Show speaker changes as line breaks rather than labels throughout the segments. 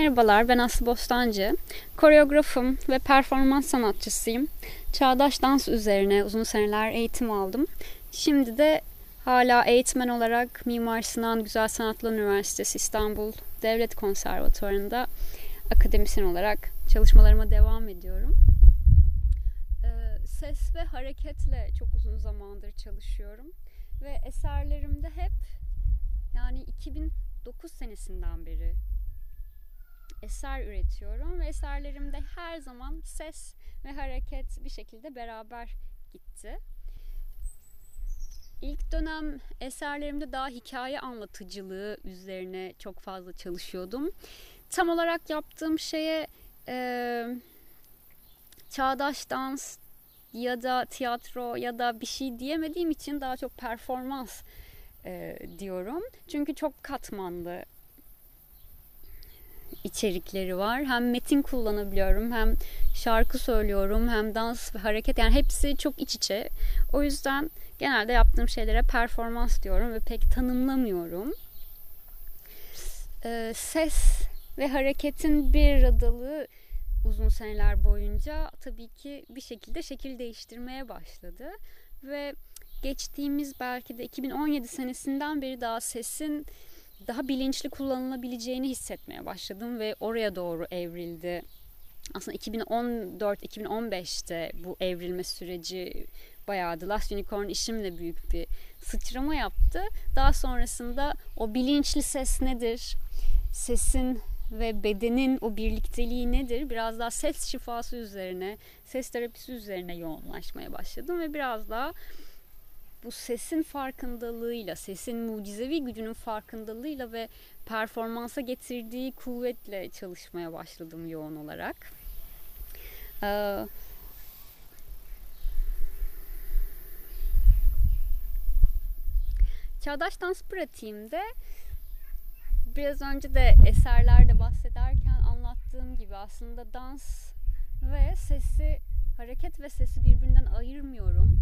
Merhabalar, ben Aslı Bostancı. Koreografım ve performans sanatçısıyım. Çağdaş dans üzerine uzun seneler eğitim aldım. Şimdi de hala eğitmen olarak Mimar Sinan Güzel Sanatlar Üniversitesi İstanbul Devlet Konservatuvarı'nda akademisyen olarak çalışmalarıma devam ediyorum. Ee, ses ve hareketle çok uzun zamandır çalışıyorum. Ve eserlerimde hep yani 2009 senesinden beri eser üretiyorum ve eserlerimde her zaman ses ve hareket bir şekilde beraber gitti. İlk dönem eserlerimde daha hikaye anlatıcılığı üzerine çok fazla çalışıyordum. Tam olarak yaptığım şeye e, çağdaş dans ya da tiyatro ya da bir şey diyemediğim için daha çok performans e, diyorum. Çünkü çok katmanlı içerikleri var. Hem metin kullanabiliyorum hem şarkı söylüyorum hem dans ve hareket yani hepsi çok iç içe. O yüzden genelde yaptığım şeylere performans diyorum ve pek tanımlamıyorum. Ee, ses ve hareketin bir adalığı uzun seneler boyunca tabii ki bir şekilde şekil değiştirmeye başladı ve geçtiğimiz belki de 2017 senesinden beri daha sesin daha bilinçli kullanılabileceğini hissetmeye başladım ve oraya doğru evrildi. Aslında 2014-2015'te bu evrilme süreci bayağı The Last Unicorn işimle büyük bir sıçrama yaptı. Daha sonrasında o bilinçli ses nedir? Sesin ve bedenin o birlikteliği nedir? Biraz daha ses şifası üzerine, ses terapisi üzerine yoğunlaşmaya başladım ve biraz daha bu sesin farkındalığıyla, sesin mucizevi gücünün farkındalığıyla ve performansa getirdiği kuvvetle çalışmaya başladım yoğun olarak. Ee, Çağdaş dans pratiğimde biraz önce de eserlerde bahsederken anlattığım gibi aslında dans ve sesi hareket ve sesi birbirinden ayırmıyorum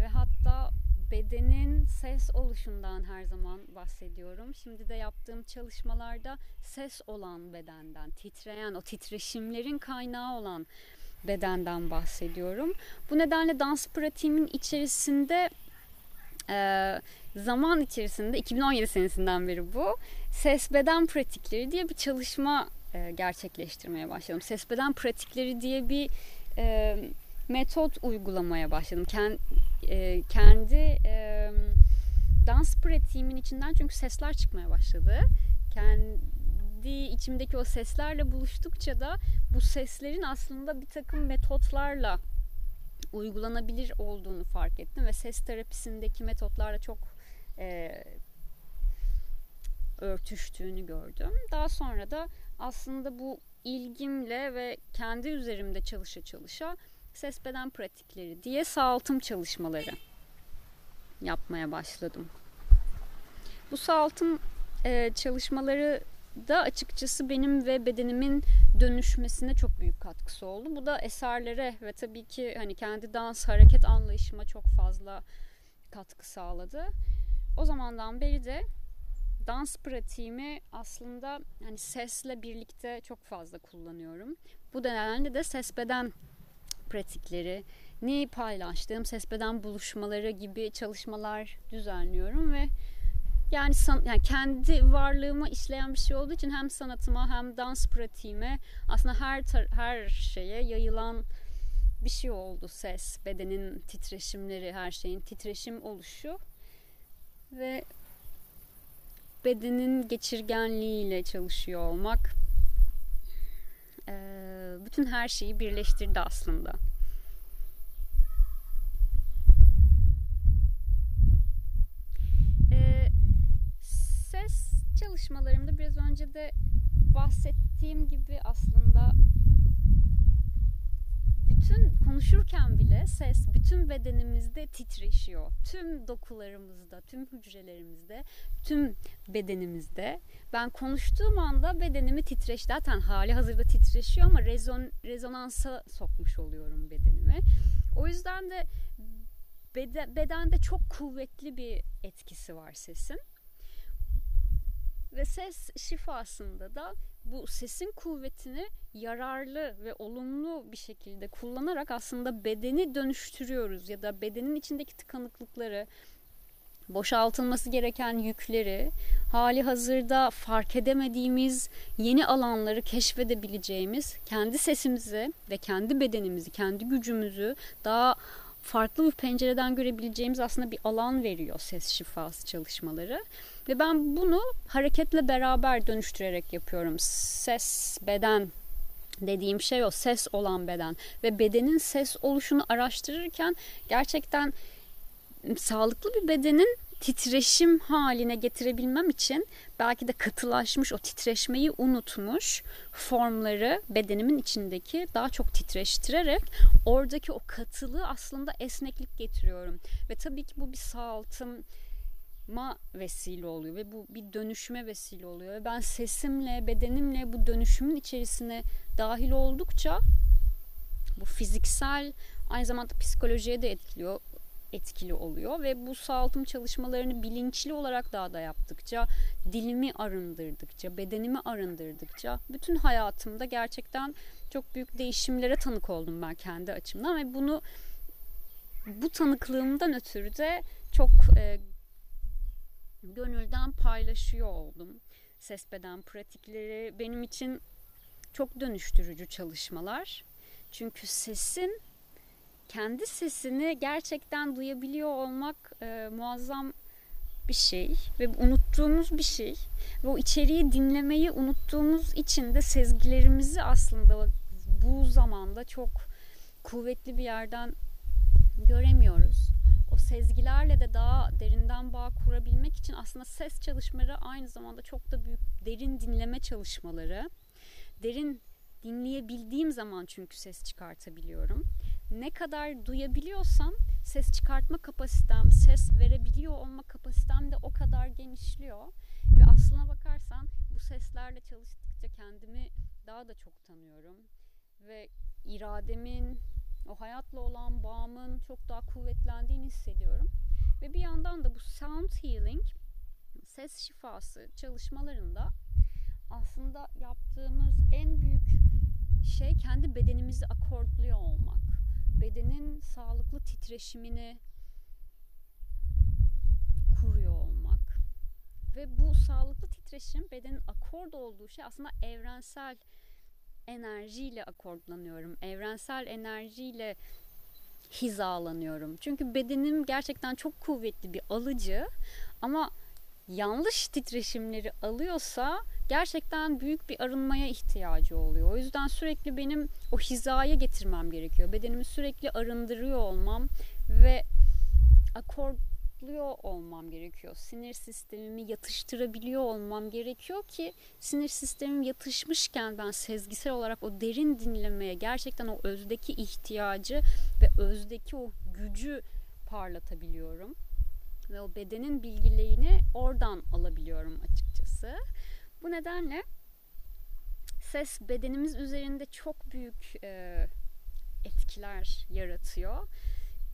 ve hatta bedenin ses oluşundan her zaman bahsediyorum. Şimdi de yaptığım çalışmalarda ses olan bedenden, titreyen, o titreşimlerin kaynağı olan bedenden bahsediyorum. Bu nedenle dans pratiğimin içerisinde e, zaman içerisinde 2017 senesinden beri bu ses beden pratikleri diye bir çalışma e, gerçekleştirmeye başladım. Ses beden pratikleri diye bir e, metot uygulamaya başladım. Kend, e, kendi e, dans pratiğimin içinden çünkü sesler çıkmaya başladı. Kendi içimdeki o seslerle buluştukça da bu seslerin aslında bir takım metotlarla uygulanabilir olduğunu fark ettim ve ses terapisindeki metotlarla çok e, örtüştüğünü gördüm. Daha sonra da aslında bu ilgimle ve kendi üzerimde çalışa çalışa ses beden pratikleri diye sağaltım çalışmaları yapmaya başladım. Bu sağaltım e, çalışmaları da açıkçası benim ve bedenimin dönüşmesine çok büyük katkısı oldu. Bu da eserlere ve tabii ki hani kendi dans hareket anlayışıma çok fazla katkı sağladı. O zamandan beri de dans pratiğimi aslında hani sesle birlikte çok fazla kullanıyorum. Bu nedenle de ses beden pratikleri, ne paylaştığım sesbeden buluşmaları gibi çalışmalar düzenliyorum ve yani, san, yani kendi varlığıma işleyen bir şey olduğu için hem sanatıma hem dans pratiğime aslında her her şeye yayılan bir şey oldu ses, bedenin titreşimleri, her şeyin titreşim oluşu ve bedenin geçirgenliğiyle çalışıyor olmak bütün her şeyi birleştirdi aslında. Ses çalışmalarımda biraz önce de bahsettiğim gibi aslında bütün konuşurken bile ses bütün bedenimizde titreşiyor. Tüm dokularımızda, tüm hücrelerimizde, tüm bedenimizde. Ben konuştuğum anda bedenimi titreş zaten hali hazırda titreşiyor ama rezon, rezonansa sokmuş oluyorum bedenimi. O yüzden de beden, bedende çok kuvvetli bir etkisi var sesin. Ve ses şifasında da bu sesin kuvvetini yararlı ve olumlu bir şekilde kullanarak aslında bedeni dönüştürüyoruz ya da bedenin içindeki tıkanıklıkları, boşaltılması gereken yükleri, hali hazırda fark edemediğimiz yeni alanları keşfedebileceğimiz kendi sesimizi ve kendi bedenimizi, kendi gücümüzü daha farklı bir pencereden görebileceğimiz aslında bir alan veriyor ses şifası çalışmaları. Ve ben bunu hareketle beraber dönüştürerek yapıyorum. Ses, beden dediğim şey o ses olan beden ve bedenin ses oluşunu araştırırken gerçekten sağlıklı bir bedenin titreşim haline getirebilmem için belki de katılaşmış o titreşmeyi unutmuş formları bedenimin içindeki daha çok titreştirerek oradaki o katılığı aslında esneklik getiriyorum. Ve tabii ki bu bir sağaltıma vesile oluyor ve bu bir dönüşüme vesile oluyor. Ve ben sesimle, bedenimle bu dönüşümün içerisine dahil oldukça bu fiziksel aynı zamanda psikolojiye de etkiliyor etkili oluyor ve bu sağaltım çalışmalarını bilinçli olarak daha da yaptıkça, dilimi arındırdıkça, bedenimi arındırdıkça bütün hayatımda gerçekten çok büyük değişimlere tanık oldum ben kendi açımdan ve bunu bu tanıklığımdan ötürü de çok e, gönülden paylaşıyor oldum. Ses beden pratikleri benim için çok dönüştürücü çalışmalar. Çünkü sesin kendi sesini gerçekten duyabiliyor olmak e, muazzam bir şey ve unuttuğumuz bir şey ve o içeriği dinlemeyi unuttuğumuz için de sezgilerimizi aslında bu zamanda çok kuvvetli bir yerden göremiyoruz. O sezgilerle de daha derinden bağ kurabilmek için aslında ses çalışmaları aynı zamanda çok da büyük derin dinleme çalışmaları. Derin dinleyebildiğim zaman çünkü ses çıkartabiliyorum ne kadar duyabiliyorsam ses çıkartma kapasitem, ses verebiliyor olma kapasitem de o kadar genişliyor. Ve aslına bakarsan bu seslerle çalıştıkça kendimi daha da çok tanıyorum. Ve irademin, o hayatla olan bağımın çok daha kuvvetlendiğini hissediyorum. Ve bir yandan da bu sound healing, ses şifası çalışmalarında aslında yaptığımız en büyük şey kendi bedenimizi akordluyor olmak bedenin sağlıklı titreşimini kuruyor olmak. Ve bu sağlıklı titreşim bedenin akord olduğu şey aslında evrensel enerjiyle akordlanıyorum. Evrensel enerjiyle hizalanıyorum. Çünkü bedenim gerçekten çok kuvvetli bir alıcı ama yanlış titreşimleri alıyorsa gerçekten büyük bir arınmaya ihtiyacı oluyor. O yüzden sürekli benim o hizaya getirmem gerekiyor. Bedenimi sürekli arındırıyor olmam ve akordluyor olmam gerekiyor. Sinir sistemimi yatıştırabiliyor olmam gerekiyor ki sinir sistemim yatışmışken ben sezgisel olarak o derin dinlemeye gerçekten o özdeki ihtiyacı ve özdeki o gücü parlatabiliyorum ve o bedenin bilgilerini oradan alabiliyorum açıkçası. Bu nedenle ses bedenimiz üzerinde çok büyük e, etkiler yaratıyor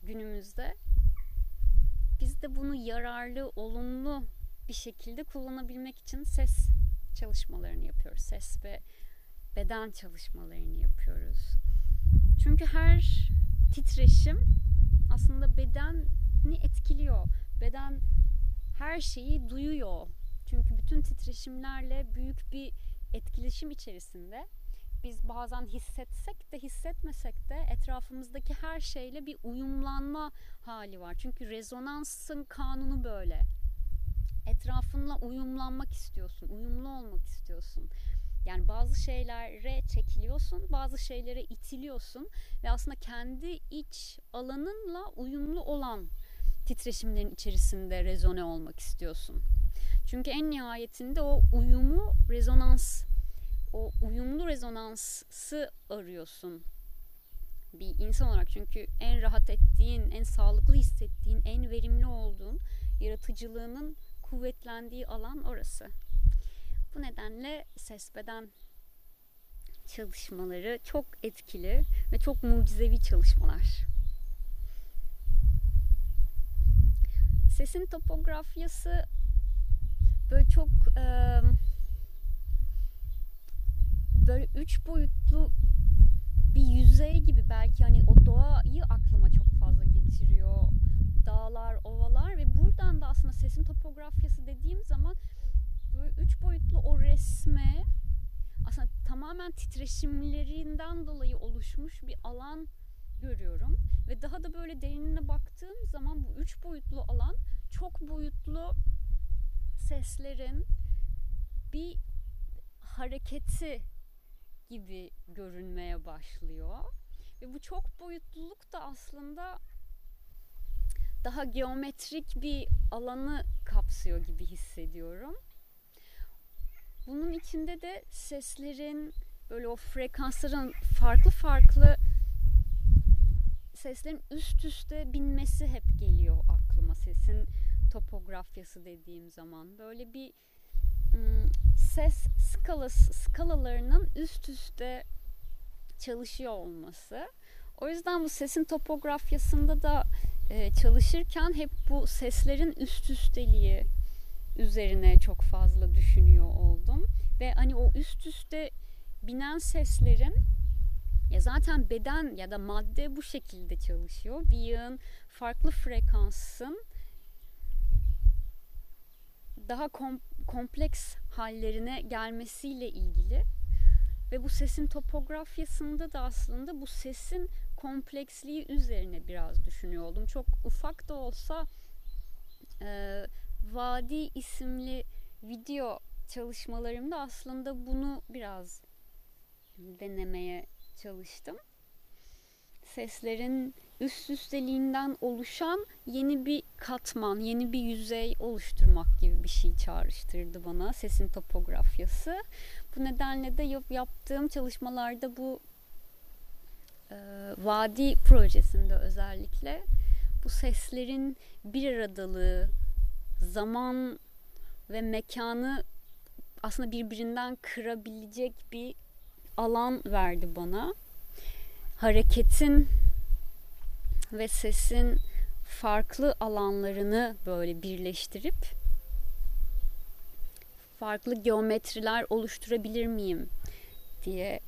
günümüzde. Biz de bunu yararlı, olumlu bir şekilde kullanabilmek için ses çalışmalarını yapıyoruz. Ses ve beden çalışmalarını yapıyoruz. Çünkü her titreşim aslında etkiliyor. Beden her şeyi duyuyor. Çünkü bütün titreşimlerle büyük bir etkileşim içerisinde biz bazen hissetsek de hissetmesek de etrafımızdaki her şeyle bir uyumlanma hali var. Çünkü rezonansın kanunu böyle. Etrafınla uyumlanmak istiyorsun, uyumlu olmak istiyorsun. Yani bazı şeylere çekiliyorsun, bazı şeylere itiliyorsun ve aslında kendi iç alanınla uyumlu olan titreşimlerin içerisinde rezone olmak istiyorsun. Çünkü en nihayetinde o uyumu rezonans, o uyumlu rezonansı arıyorsun bir insan olarak. Çünkü en rahat ettiğin, en sağlıklı hissettiğin, en verimli olduğun, yaratıcılığının kuvvetlendiği alan orası. Bu nedenle ses beden çalışmaları çok etkili ve çok mucizevi çalışmalar. Sesin topografyası böyle çok e, böyle üç boyutlu bir yüzey gibi belki hani o doğayı aklıma çok fazla getiriyor. Dağlar, ovalar ve buradan da aslında sesin topografyası dediğim zaman böyle üç boyutlu o resme aslında tamamen titreşimlerinden dolayı oluşmuş bir alan görüyorum. Ve daha da böyle derinine baktığım zaman bu üç boyutlu alan çok boyutlu seslerin bir hareketi gibi görünmeye başlıyor. Ve bu çok boyutluluk da aslında daha geometrik bir alanı kapsıyor gibi hissediyorum. Bunun içinde de seslerin böyle o frekansların farklı farklı seslerin üst üste binmesi hep geliyor aklıma sesin topografyası dediğim zaman. Böyle bir ses skalası, skalalarının üst üste çalışıyor olması. O yüzden bu sesin topografyasında da e, çalışırken hep bu seslerin üst üsteliği üzerine çok fazla düşünüyor oldum. Ve hani o üst üste binen seslerin ya zaten beden ya da madde bu şekilde çalışıyor. Bir yığın farklı frekansın daha kom kompleks hallerine gelmesiyle ilgili ve bu sesin topografyasında da aslında bu sesin kompleksliği üzerine biraz düşünüyor oldum. Çok ufak da olsa e, Vadi isimli video çalışmalarımda aslında bunu biraz denemeye çalıştım. Seslerin üst üsteliğinden oluşan yeni bir katman, yeni bir yüzey oluşturmak gibi bir şey çağrıştırdı bana sesin topografyası. Bu nedenle de yap, yaptığım çalışmalarda bu e, vadi projesinde özellikle bu seslerin bir aradalığı, zaman ve mekanı aslında birbirinden kırabilecek bir alan verdi bana. Hareketin ve sesin farklı alanlarını böyle birleştirip farklı geometriler oluşturabilir miyim diye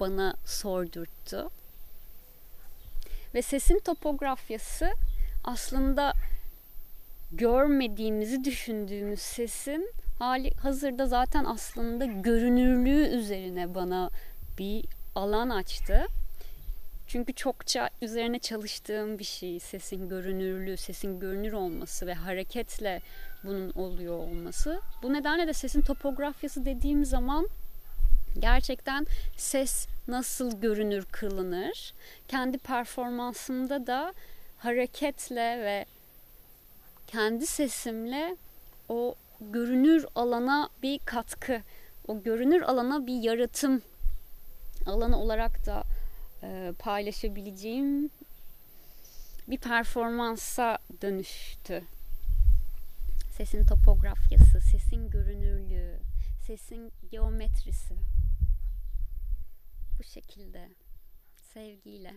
bana sordurttu. Ve sesin topografyası aslında görmediğimizi düşündüğümüz sesin hali hazırda zaten aslında görünürlüğü üzerine bana bir alan açtı. Çünkü çokça üzerine çalıştığım bir şey sesin görünürlüğü, sesin görünür olması ve hareketle bunun oluyor olması. Bu nedenle de sesin topografyası dediğim zaman gerçekten ses nasıl görünür kılınır. Kendi performansımda da hareketle ve kendi sesimle o görünür alana bir katkı, o görünür alana bir yaratım alanı olarak da e, paylaşabileceğim bir performansa dönüştü. Sesin topografyası, sesin görünürlüğü, sesin geometrisi. Bu şekilde sevgiyle.